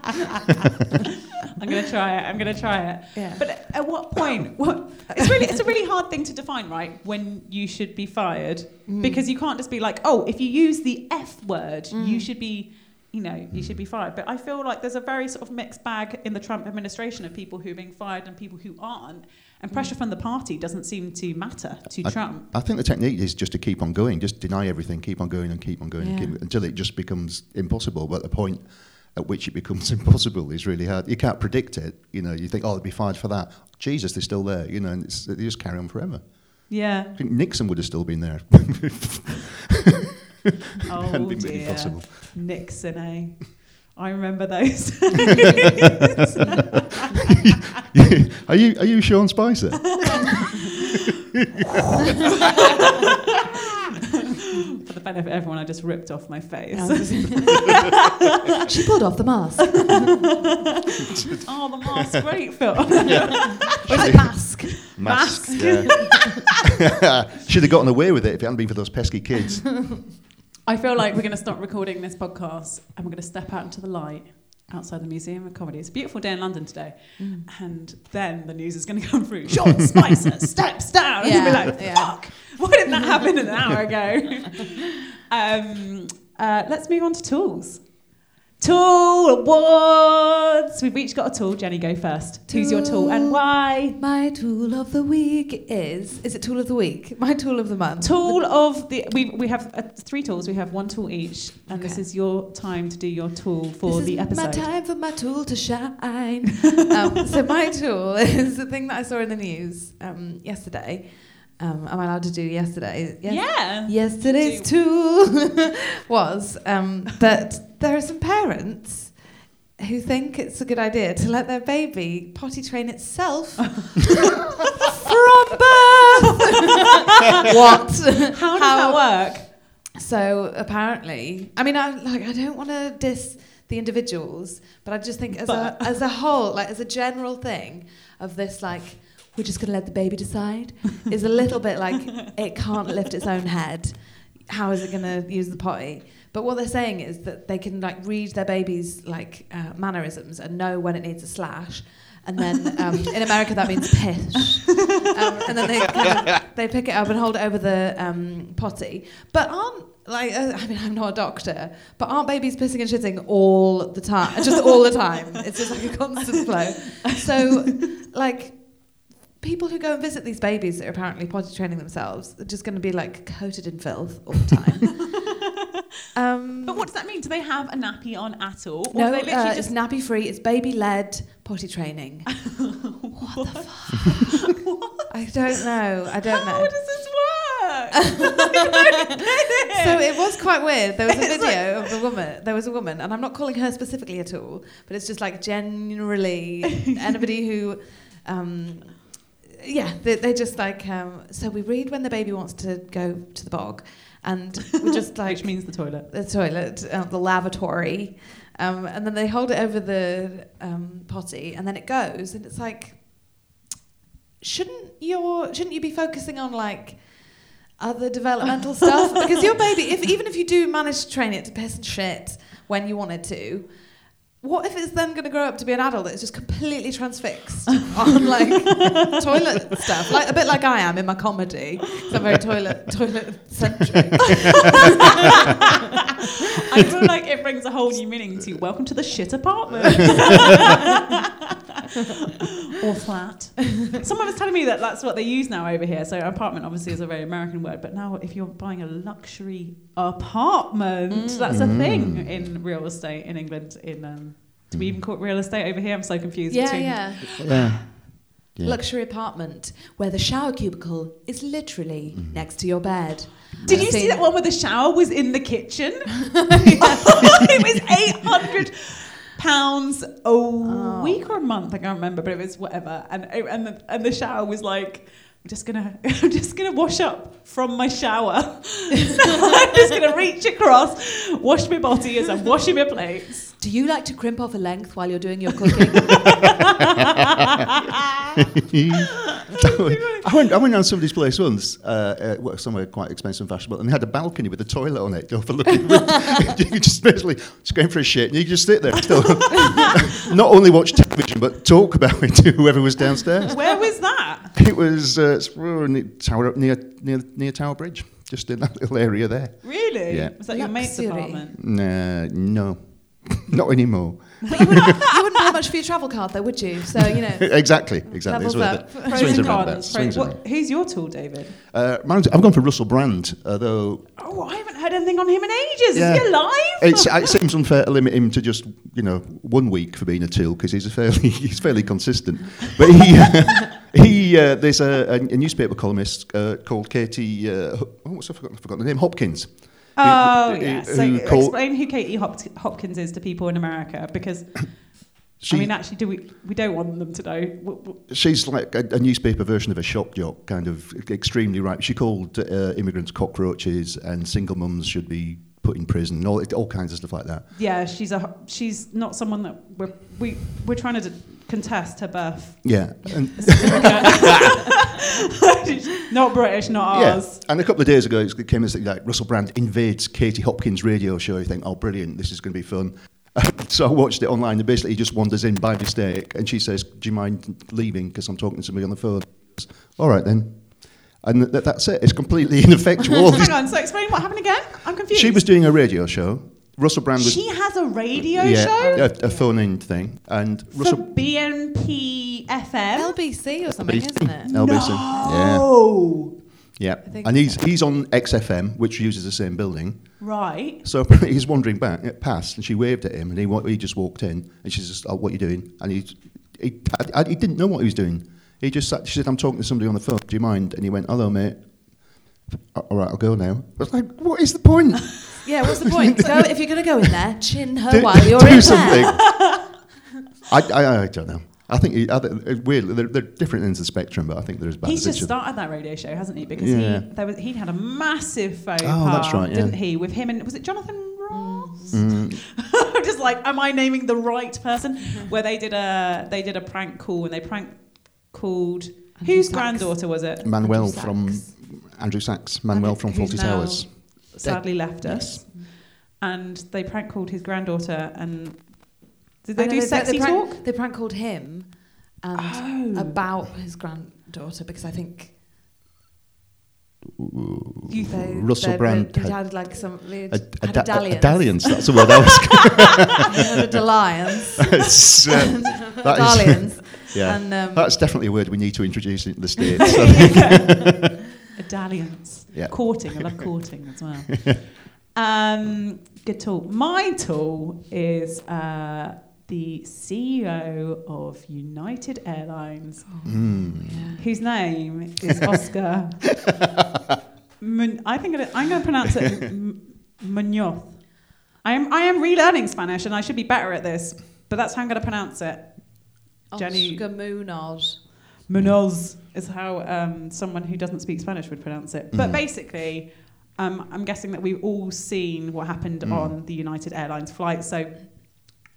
I'm gonna try it I'm gonna try it Yeah. But at what point? What? It's really it's a really hard thing to define, right? When you should be fired, Mm. because you can't just be like, oh, if you use the F word, Mm. you should be, you know, you should be fired. But I feel like there's a very sort of mixed bag in the Trump administration of people who are being fired and people who aren't, and pressure from the party doesn't seem to matter to I- Trump. I think the technique is just to keep on going, just deny everything, keep on going and keep on going and Yeah. keep, until it just becomes impossible. But the point at which it becomes impossible is really hard. You can't predict it. You know, you think, oh, they'll be fired for that. Jesus, they're still there. You know, and it's, they just carry on forever. Yeah. I think Nixon would have still been there. Oh Hadn't been dear. possible. Nixon, eh? I remember those. are you are you Sean Spicer? For the benefit of everyone, I just ripped off my face. she pulled off the mask. oh, the mask, great film. Or is it mask? Mask. Yeah. Should have gotten away with it if it hadn't been for those pesky kids. I feel like we're going to stop recording this podcast and we're going to step out into the light outside the Museum of Comedy. It's a beautiful day in London today. And then the news is going to come through. Sean Spicer steps down. And you'll be Yeah, like, yeah. fuck, why didn't that happen an hour ago? um, uh, let's move on to tools. Tool awards. We've each got a tool. Jenny, go first. Who's your tool and why? My tool of the week is. Is it tool of the week? My tool of the month. Tool of the we we have uh, three tools. We have one tool each, and this is your time to do your tool for this the is episode. my time for my tool to shine. um, so my tool is the thing that I saw in the news um, yesterday. Um, am I allowed to do yesterday? Yes- Yeah. Yesterday's tool was um, that there are some parents who think it's a good idea to let their baby potty train itself from birth. what? How does that work? So apparently, I mean, I like I don't want to diss the individuals, but I just think as But- a as a whole, like as a general thing of this, like we're just going to let the baby decide, is a little bit like it can't lift its own head. How is it going to use the potty? But what they're saying is that they can like read their baby's like uh, mannerisms and know when it needs a slash. And then um, in America that means pish. Um, and then they kind of, they pick it up and hold it over the um, potty. But aren't like uh, I mean I'm not a doctor, but aren't babies pissing and shitting all the time? Just all the time. It's just like a constant flow. So like people who go and visit these babies that are apparently potty training themselves are just going to be like coated in filth all the time. um, But what does that mean? Do they have a nappy on at all? Or no, do they literally uh, just it's nappy free. It's baby led potty training. what the fuck? I don't know. I don't How know. How does this work? So it was quite weird. There was a It's video of the woman. There was a woman, and I'm not calling her specifically at all, but it's just like generally anybody who, um, yeah, they, they just like. Um, so we read when the baby wants to go to the bog, and we just like Which means the toilet. the toilet, uh, the lavatory, um, and then they hold it over the um, potty, and then it goes, and it's like, shouldn't your shouldn't you be focusing on like other developmental stuff because your baby, if even if you do manage to train it to piss and shit when you wanted to. What if it's then going to grow up to be an adult that's just completely transfixed on like toilet stuff, like a bit like I am in my comedy? 'cause I'm very toilet toilet centric. I feel like it brings a whole new meaning to welcome to the shit apartment. or flat. Someone was telling me that that's what they use now over here. So apartment obviously is a very American word, but now if you're buying a luxury apartment, mm. that's a thing mm. in real estate in England. In um, do we even call it real estate over here? I'm so confused. Yeah, between- yeah. Yeah. Yeah. Luxury apartment where the shower cubicle is literally mm-hmm. next to your bed. Did you see that one where the shower was in the kitchen? it was eight hundred pounds a Oh. week or a month. I can't remember, but it was whatever. And and the, and the shower was like. I'm just gonna, I'm just gonna wash up from my shower. I'm just gonna reach across, wash my body as I'm washing my plates. Do you like to crimp off a length while you're doing your cooking? I went, I went down somebody's place once, uh, uh, somewhere quite expensive and fashionable, and they had a balcony with a toilet on it overlooking. you could just basically just going for a shit, and you could just sit there, still, not only watch television but talk about it to whoever was downstairs. Where was that? It was uh, it's, near Tower near near near Tower Bridge, just in that little area there. Really? Yeah. Was that your mate's apartment? Nah, no, not anymore. But you wouldn't, you wouldn't pay much for your travel card, though, would you? So you know. exactly, exactly. Levels It's worth up. it. Pros Swings and and cons. roundabouts, swings and what- Who's your tool, David? Uh, mine's- I've gone for Russell Brand, although Oh, I haven't heard anything on him in ages. Yeah. Is he alive? it's, it seems unfair to limit him to just you know one week for being a tool because he's a fairly he's fairly consistent. But he he uh, there's a, a, a newspaper columnist uh, called Katie uh, oh, what's I forgotten, I forgotten the name Hopkins. Who- Oh, who- yeah. who So called- explain who Katie Hop- Hopkins is to people in America because, she- I mean, actually, do we, we don't want them to know. She's like a, a newspaper version of a shock jock, kind of extremely right. She called uh, immigrants cockroaches and single mums should be put in prison, and all, all kinds of stuff like that. Yeah, she's a she's not someone that we're we, we're trying to contest her birth. Yeah, and, not British, not yeah. ours. And a couple of days ago, it came as like Russell Brand invades Katie Hopkins' radio show. You think, oh, brilliant, this is going to be fun. so I watched it online, and basically he just wanders in by mistake, and she says, "Do you mind leaving? Because I'm talking to somebody on the phone." All right then, and th- that's it. It's completely ineffectual. Hang on. So explain what happened again. I'm confused. she was doing a radio show. Russell Brand was She has a radio yeah, show a, a phone-in thing, and for Russell BNP FM. LBC or something, LBC. isn't it? LBC. Yeah, Oh, yeah. And he's he's on XFM, which uses the same building. right. So apparently he's wandering back past, and she waved at him, and he wa- he just walked in, and she's just, oh, "What are you doing?" And he he, I, I- he didn't know what he was doing. He just sat. She said, "I'm talking to somebody on the phone. Do you mind?" And he went, "Hello, mate." All right, I'll go now. I was like, "What is the point? Yeah, what's the point? Go, if you're going to go in there, chin her do while you're do in something." there. I, I I don't know. I think he, I think, uh, weirdly they're, they're different ends of the spectrum, but I think they're bad He's just started that radio show, hasn't he? Because Yeah. he there was he had a massive faux Oh, pas, that's right, yeah. didn't he? With him and was it Jonathan Ross? Mm. I'm just like, am I naming the right person? Where they did a they did a prank call and they prank called Andrew whose Sachs. granddaughter was it? Manuel Andrew from Andrew Sachs. Manuel from Who's Fawlty now Towers. Sadly left Yes. us, and they prank called his granddaughter and. Did they I know, do they, sexy they prank, talk? They prank called him and Oh. about his granddaughter because I think You they, Russell Brand they, had had like some they A, a, a, da- a dalliance. dalliance, that's the word I was They had a dalliance. It's, uh, that is- dalliance. yeah. And um, That's definitely a word we need to introduce into the States. I think. A dalliance. Yeah. Courting. I love courting as well. um, good tool. My tool is uh, the CEO of United Airlines, Mm. whose name is Oscar. Mun- I think it, I'm going to pronounce it M- Munoz. I am I am relearning Spanish and I should be better at this, but that's how I'm going to pronounce it. Jenny- Oscar Munoz. Munoz is how um, someone who doesn't speak Spanish would pronounce it. But Mhm. basically, um, I'm guessing that we've all seen what happened Mm. on the United Airlines flight. So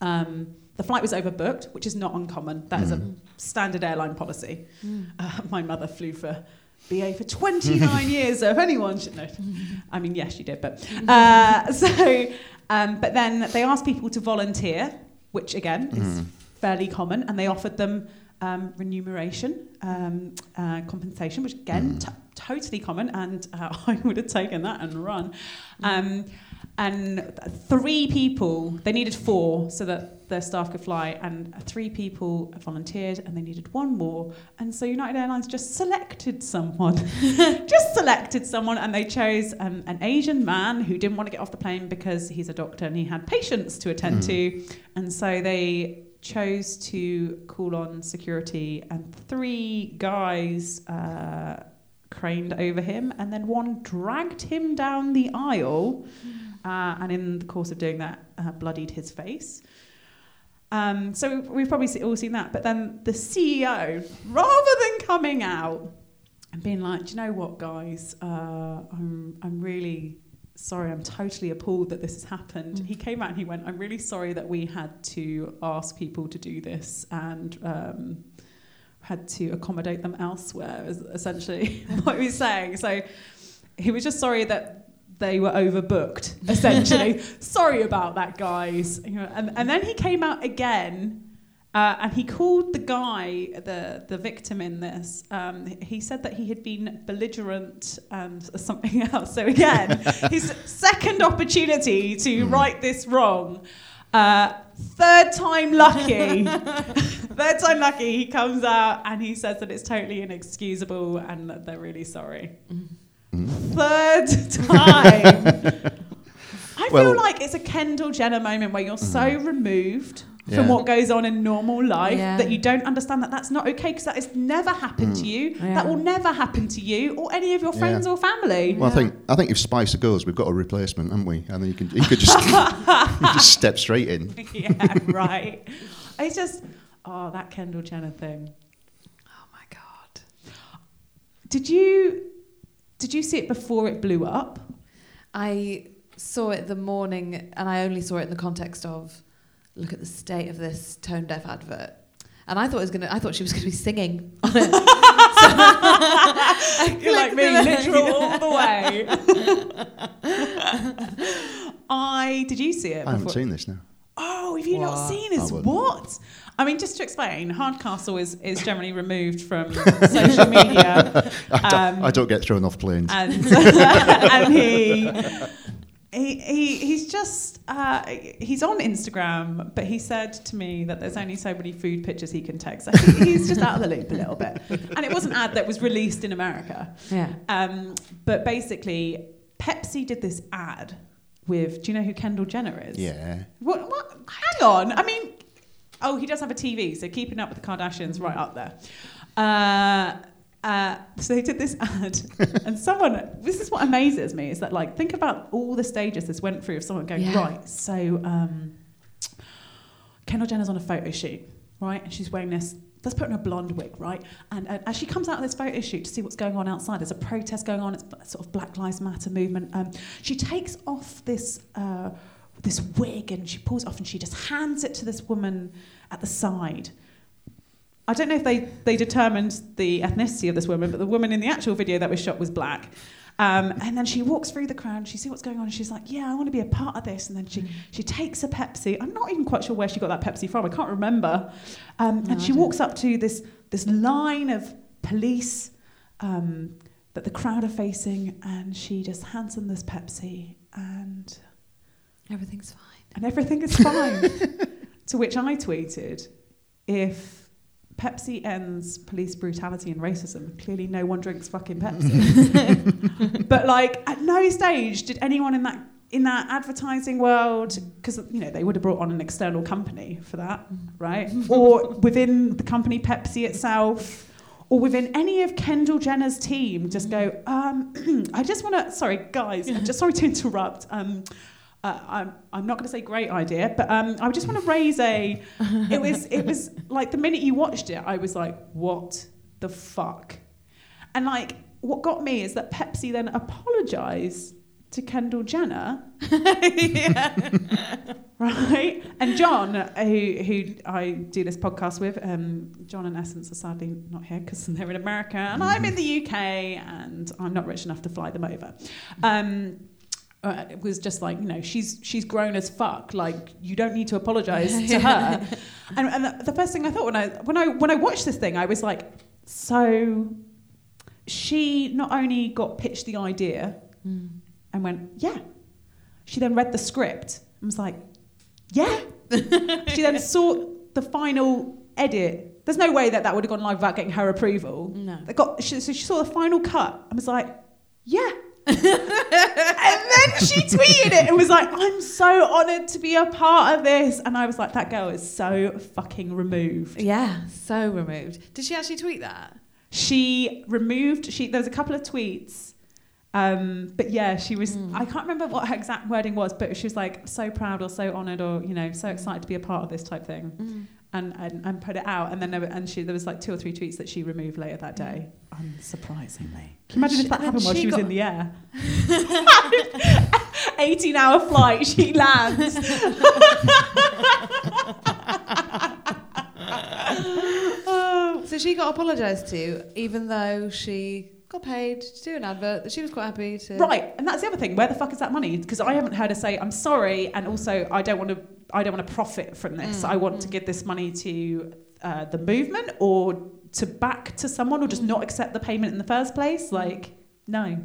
um, The flight was overbooked, which is not uncommon. That is a standard airline policy. Uh, my mother flew for BA for 29 years, so if anyone should know. I mean, yes, she did, but. Uh, so, um, but then they asked people to volunteer, which again is fairly common, and they offered them um, remuneration, um, uh, compensation, which again, t- totally common, and uh, I would have taken that and run. Um, and three people, they needed four so that their staff could fly, and three people volunteered, and they needed one more. And so United Airlines just selected someone, just selected someone, and they chose um, an Asian man who didn't want to get off the plane because he's a doctor and he had patients to attend to, and so they chose to call on security, and three guys. Uh, craned over him, and then one dragged him down the aisle, uh, and in the course of doing that, uh, bloodied his face. Um, so we've probably all seen that. But then the CEO, rather than coming out and being like, "Do you know what, guys? Uh, I'm I'm really sorry. I'm totally appalled that this has happened." He came out and he went, "I'm really sorry that we had to ask people to do this and." Um, had to accommodate them elsewhere, is essentially what he was saying. So he was just sorry that they were overbooked, essentially. sorry about that, guys. And, and then he came out again. Uh, and he called the guy, the, the victim in this, um, he said that he had been belligerent and something else. So, again, his second opportunity to right this wrong. Uh, third time lucky. third time lucky, he comes out and he says that it's totally inexcusable and that they're really sorry. Third time. I Well- feel like it's a Kendall Jenner moment where you're so removed from what goes on in normal life Yeah. that you don't understand that that's not okay because that has never happened hmm. to you. Yeah. That will never happen to you or any of your friends Yeah. or family. Well, I think I think if Spicer goes, we've got a replacement, haven't we? And then you can you could just you just step straight in. yeah, right. It's just, oh, that Kendall Jenner thing. Oh my god. Did you did you see it before it blew up? I saw it the morning, and I only saw it in the context of look at the state of this tone deaf advert. And I thought it was gonna. I thought she was gonna be singing on it. You're like me, clicked literal all the way. I did you see it? I haven't before? seen this now. Oh, have you not seen this? I. What? I mean, just to explain, Hardcastle is, is generally removed from social media. I don't, Um, I don't get thrown off planes. and and he. He, he he's just uh, he's on Instagram, but he said to me that there's only so many food pictures he can take. So he- he's just out of the loop a little bit. And it was an ad that was released in America. Yeah. Um, but basically, Pepsi did this ad with. Do you know who Kendall Jenner is? yeah. What? What? Hang on. I mean, oh, he does have a TV, so Keeping Up with the Kardashians, right up there. Uh, uh, so they did this ad, and someone. This is what amazes me is that like think about all the stages this went through of someone going Yeah. right. So um, Kendall Jenner's on a photo shoot, right, and she's wearing this. Let's put in a blonde wig, right? And uh, as she comes out of this photo shoot to see what's going on outside, there's a protest going on. It's sort of Black Lives Matter movement. Um, she takes off this uh, this wig and she pulls it off and she just hands it to this woman at the side. I don't know if they, they determined the ethnicity of this woman, but the woman in the actual video that was shot was black. Um, and then she walks through the crowd, she sees what's going on, and she's like, Yeah, I want to be a part of this. And then she, she takes a Pepsi. I'm not even quite sure where she got that Pepsi from, I can't remember. Um, No, and she walks up to this, this line of police um, that the crowd are facing, and she just hands them this Pepsi, and Everything's fine. and everything is fine. to which I tweeted, if Pepsi ends police brutality and racism, clearly no one drinks fucking Pepsi. but like, at no stage did anyone in that in that advertising world, because you know they would have brought on an external company for that, right? or within the company Pepsi itself. Or within any of Kendall Jenner's team, just go. Um, I just want to. Sorry, guys. I'm just sorry to interrupt. Um, uh, I'm, I'm not going to say great idea, but um, I just want to raise a. It was it was like the minute you watched it, I was like, what the fuck, and like what got me is that Pepsi then apologised to Kendall Jenner. right? And John, who who I do this podcast with, um, John and Essence are sadly not here because they're in America and I'm in the UK and I'm not rich enough to fly them over. Um, uh, it was just like you know she's she's grown as fuck. Like you don't need to apologize to her. And, and the, the first thing i thought when i when i when i watched this thing i was like so she not only got pitched the idea and went yeah. She then read the script and was like yeah. She then saw the final edit. There's no way that that would have gone live without getting her approval. No. they got she, so she saw the final cut and was like yeah and then she tweeted it and was like, I'm so honoured to be a part of this. And I was like, that girl is so fucking removed. Yeah, so removed. Did she actually tweet that? She removed, she there was a couple of tweets. Um, but yeah, she was, I can't remember what her exact wording was, but she was like, so proud or so honoured or, you know, so excited to be a part of this type thing. And, and, and put it out. And then there, were, and she, there was like two or three tweets that she removed later that day. Unsurprisingly. Can you imagine she- if that happened while she she was in the air? 18 hour flight, she lands. So she got apologised to, even though she got paid to do an advert that she was quite happy to. Right, and that's the other thing. Where the fuck is that money? Because I haven't heard her say, "I'm sorry," and also I don't want to. I don't want to profit from this. Mm, I want to mm. give this money to uh, the movement or to back to someone, or just mm. not accept the payment in the first place. Like, no,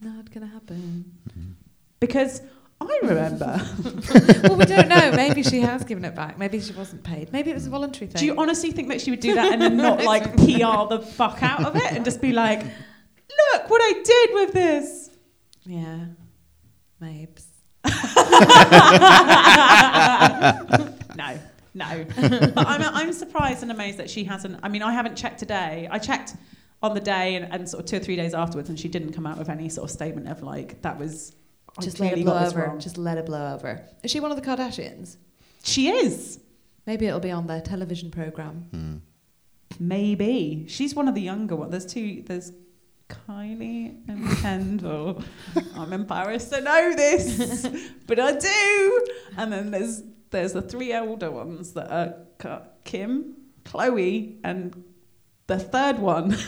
Not gonna happen. Mm-hmm. because I remember. well, we don't know. Maybe she has given it back. Maybe she wasn't paid. Maybe it was a voluntary thing. do you honestly think that she would do that and then not like PR the fuck out of it and just be like, "Look what I did with this." yeah, Mabes. No, no. I'm, I'm surprised and amazed that she hasn't. I mean, I haven't checked today. I checked on the day and, and sort of two or three days afterwards, and she didn't come out with any sort of statement of like that was. I Just let it blow over. wrong. Just let it blow over. Is she one of the Kardashians? She is. Maybe it'll be on their television program. Hmm. Maybe she's one of the younger ones. There's two. There's Kylie and Kendall. I'm embarrassed to know this, but I do. And then there's there's the three older ones that are Kim, Khloé, and the third one.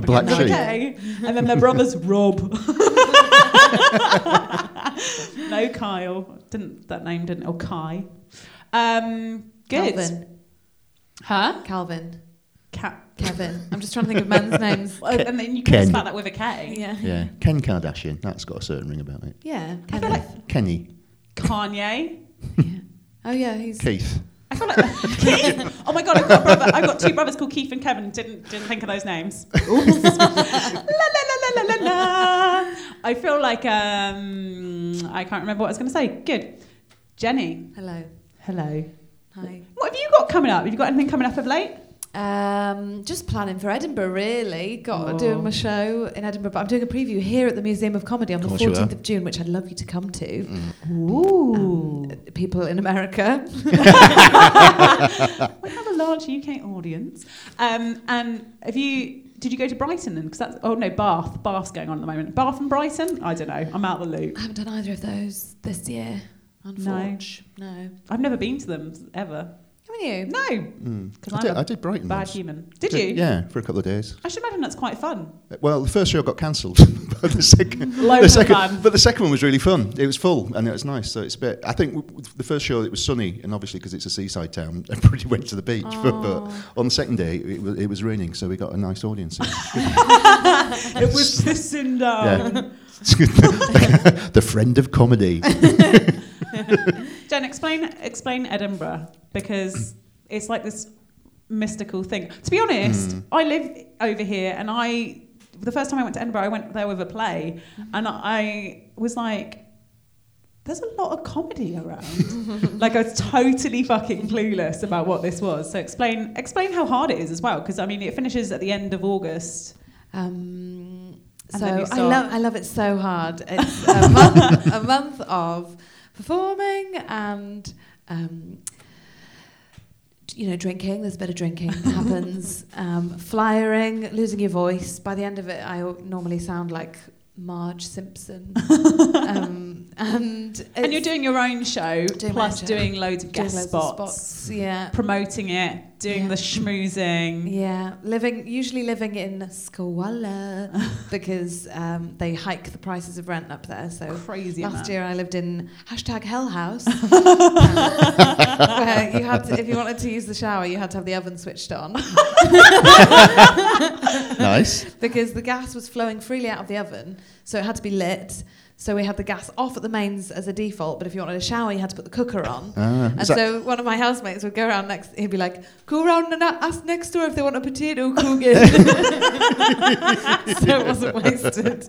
The black sheep. okay. And then their brothers Rob. no Kyle. Didn't that name didn't or Kai. Um good. Calvin. Huh? Calvin. Cat. Kevin. I'm just trying to think of men's names. and then you can Ken. spell that with a K. Yeah. Yeah, Ken Kardashian. That's got a certain ring about it. Yeah. I feel Kevin. like Kenny, Kanye. yeah. Oh yeah, he's. Keith. I feel like Keith. Oh my god, I've got a brother. I've got two brothers called Keith and Kevin. Didn't didn't think of those names. Oops. la, la, la, la, la, la. I feel like um I can't remember what I was going to say. Good, Jenny. Hello. Hello. Hi. What have you got coming up? Have you got anything coming up of late? Um, just planning for Edinburgh, really. Got Oh. doing my show in Edinburgh, but I'm doing a preview here at the Museum of Comedy on the Course 14th of June, which I'd love you to come to. Ooh. People in America. we have a large UK audience. Um, and have you? Did you go to Brighton? Because that's oh no, Bath. Bath's going on at the moment. Bath and Brighton. I don't know. I'm out of the loop. I haven't done either of those this year. Unfortunately, no. I've never been to them ever. Haven't you? No, Mm. because I, I'm did, a I did Brighton bad once. human. Did you? Yeah, for a couple of days. I should imagine that's quite fun. Well, the first show got cancelled, but the second, the second, fun. but the second one was really fun. It was full and it was nice. So it's a bit. I think w- w- the first show it was sunny, and obviously because it's a seaside town, everybody went to the beach. But, but on the second day, it was, it was raining, so we got a nice audience. It was pissing down. yeah, the friend of comedy. Jen, explain explain Edinburgh because it's like this mystical thing. To be honest, I live over here, and I the first time I went to Edinburgh, I went there with a play, and I was like. There's a lot of comedy around. like I was totally fucking clueless about what this was. So explain explain how hard it is as well, because I mean it finishes at the end of August. Um, so I love I love it so hard. It's a month a month of performing and um, you know, drinking. There's a bit of drinking happens. Um, flyering, losing your voice. By the end of it, I normally sound like Marge Simpson. um, and And you're doing your own show, Doing plus own show. doing loads of doing guest loads of spots, Yeah. promoting it, doing Yeah. the schmoozing. Yeah, living usually living in squalor because um, they hike the prices of rent up there. So Crazy last amount. year I lived in hashtag Hell House, where you had to, if you wanted to use the shower, you had to have the oven switched on nice. because the gas was flowing freely out of the oven, so it had to be lit. So we had the gas off at the mains as a default, but if you wanted a shower, you had to put the cooker on. Ah, And so one of my housemates would go around next. He'd be like, "Go around and ask next door if they want a potato cooking." so it wasn't wasted.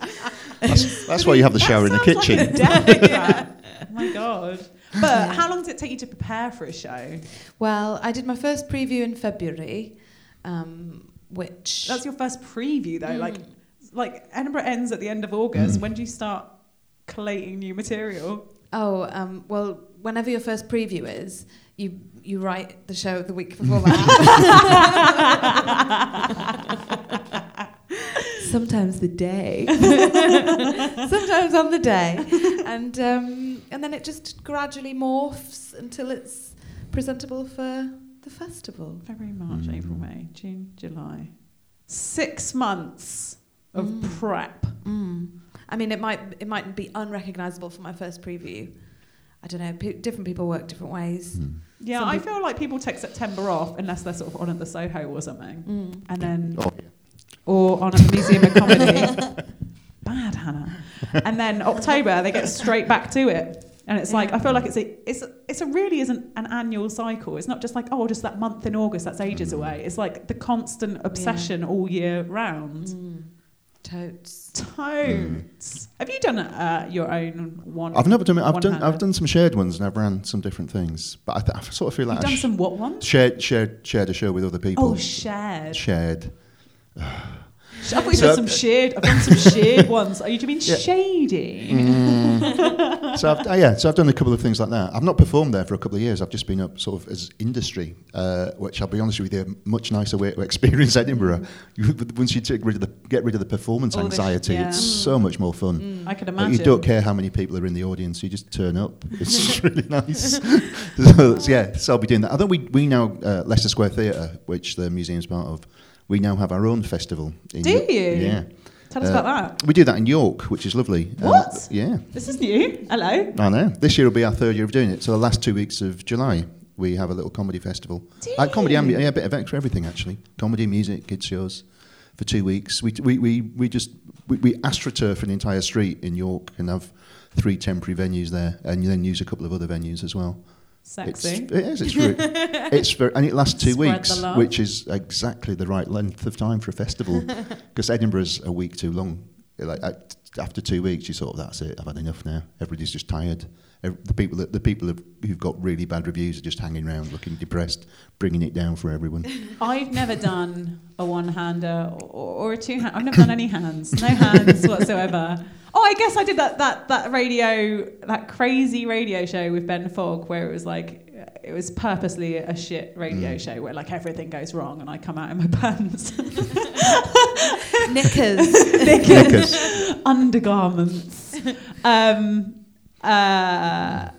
that's, that's why you have the shower in the Sounds like a kitchen. death trap. oh my god. But how long does it take you to prepare for a show? Well, I did my first preview in February, um, which That's your first preview though. Like Mm. like Edinburgh ends at the end of August. Mm. When do you start collating new material? oh um, well, whenever your first preview is, you you write the show the week before that. Sometimes the day, sometimes on the day, and um, and then it just gradually morphs until it's presentable for the festival. February, March, Mm. April, May, June, July. Six months of Mm. prep. Mm. I mean, it might it might be unrecognizable for my first preview. I don't know. Pe- different people work different ways. Hmm. Yeah, Some I peop- feel like people take September off unless they're sort of on at the Soho or something, Mm. and then Oh, or on at the Museum of Comedy. Bad, Hannah. And then October they get straight back to it. And it's like I feel like it's a it's a, it's a really isn't an annual cycle. It's not just like oh just that month in August that's ages away. It's like the constant obsession all year round. Mm. Totes. Toads. Have you done uh, your own one? I've never done it. I've done. one-hander? I've done some shared ones, and I've ran some different things. But I, th- I sort of feel like You've done sh- some what ones? shared, shared, shared a show with other people. Oh, shared. shared. I thought you So- said some shared. I've done some shared ones. Are you do you mean Yeah. shady? Mm. so I've, uh, yeah, so I've done a couple of things like that. I've not performed there for a couple of years. I've just been up sort of as industry, uh, which I'll be honest with you, a much nicer way to experience Edinburgh. You, once you take rid of the, get rid of the performance All the sh- anxiety, yeah. it's so much more fun. I could Like, imagine. you don't care how many people are in the audience, you just turn up. It's really nice. so, yeah, so I'll be doing that. I think we, we now, uh, Leicester Square Theatre, which the museum's part of, we now have our own festival. In Do Yo- you? Yeah. Tell us Uh, about that. We do that in York, which is lovely. Um, What? yeah. This is new. Hello. I know. This year will be our third year of doing it. So the last two weeks of July, we have a little comedy festival. Do Uh, comedy and yeah, a bit of extra everything actually. Comedy, music, kids shows for two weeks. We we we, we just we, we astroturf an entire street in York and have three temporary venues there, and then use a couple of other venues as well. Sexy. It's, it is. It's very, it's very, and it lasts two Spread weeks, which is exactly the right length of time for a festival. Because Edinburgh's a week too long. Like after two weeks, you sort of that's it. I've had enough now. Everybody's just tired. Ev- The people that the people have, who've got really bad reviews are just hanging around, looking depressed, bringing it down for everyone. I've never done a one-hander or, or a two-hand. I've never done any hands. No hands whatsoever. Oh, I guess I did that that that radio that crazy radio show with Ben Fogg where it was like it was purposely a shit radio Mm. show where like everything goes wrong and I come out in my pants. Knickers. Knickers. undergarments. um, uh,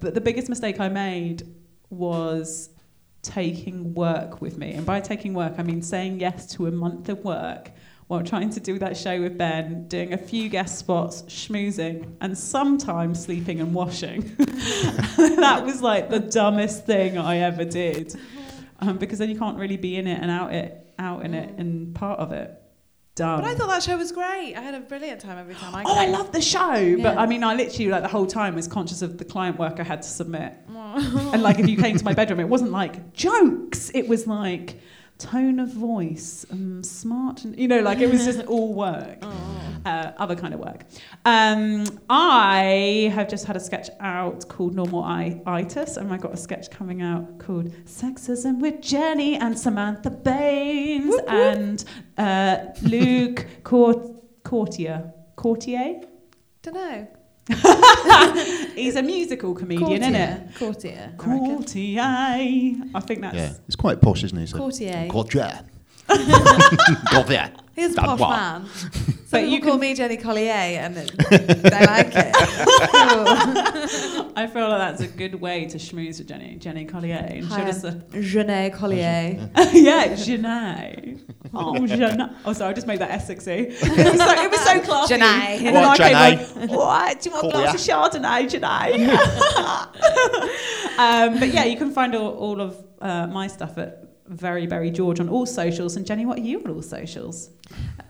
but the biggest mistake I made was taking work with me. And by taking work, I mean saying yes to a month of work while trying to do that show with Ben, doing a few guest spots, schmoozing, and sometimes sleeping and washing. that was like the dumbest thing I ever did. Um, because then you can't really be in it and out it out in it and part of it. Dumb. But I thought that show was great. I had a brilliant time every time I Oh, I love the show, but I mean, I literally like the whole time was conscious of the client work I had to submit. and like, if you came to my bedroom, it wasn't like jokes; it was like tone of voice, um, smart, and you know, like it was just all work, uh, other kind of work. Um, I have just had a sketch out called Normal I- Itis, and I got a sketch coming out called Sexism with Jenny and Samantha Baines and uh, Luke Court- Courtier. Courtier? Don't know. He's a musical comedian, isn't it? Courtier. Courtier. I I think that's. Yeah, it's quite posh, isn't he? So- Courtier. Courtier. Courtier. He's a That posh what? man. Some But you call can- me Jenny Collier and it, they like it. I feel like that's a good way to schmooze with Jenny, Jenny Collier. And she'll Hi, just, uh, I'm Collier. yeah, Jenny. Oh, Jenny. Oh, sorry, I just made that Essexy. It was so, it was so classy. Jenny. And then What, I came like, what? Do you want a Call glass of Chardonnay, Jenny? um, but yeah, you can find all, all of uh, my stuff at Very very George on all socials. And Jenny, what are you on all socials?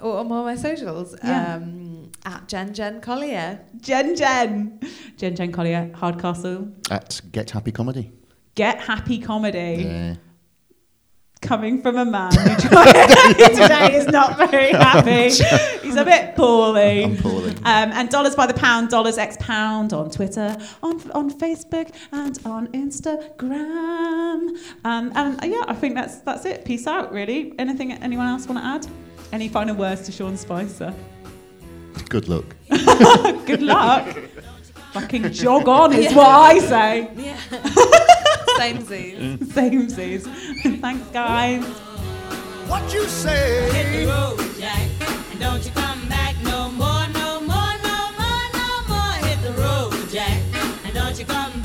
Or on all my socials. Yeah. Um, at Jen Jen Collier. Jen Jen. Jen Jen Collier, Hardcastle. At Get Happy Comedy. Get Happy Comedy. Yeah. Coming from a man who today is not very happy. He's a bit poorly. I'm poorly. Um, and dollars by the pound, dollars x pound on Twitter, on on Facebook, and on Instagram. Um, and uh, yeah, I think that's that's it. Peace out. Really. Anything anyone else want to add? Any final words to Sean Spicer? Good luck. Good luck. Fucking jog on is what I say. Yeah. Same Z. Same seas. Thanks, guys. What you Hit say? the road, Jack, and don't you come back no more, no more, no more, no more. Hit the road, Jack, and don't you come back.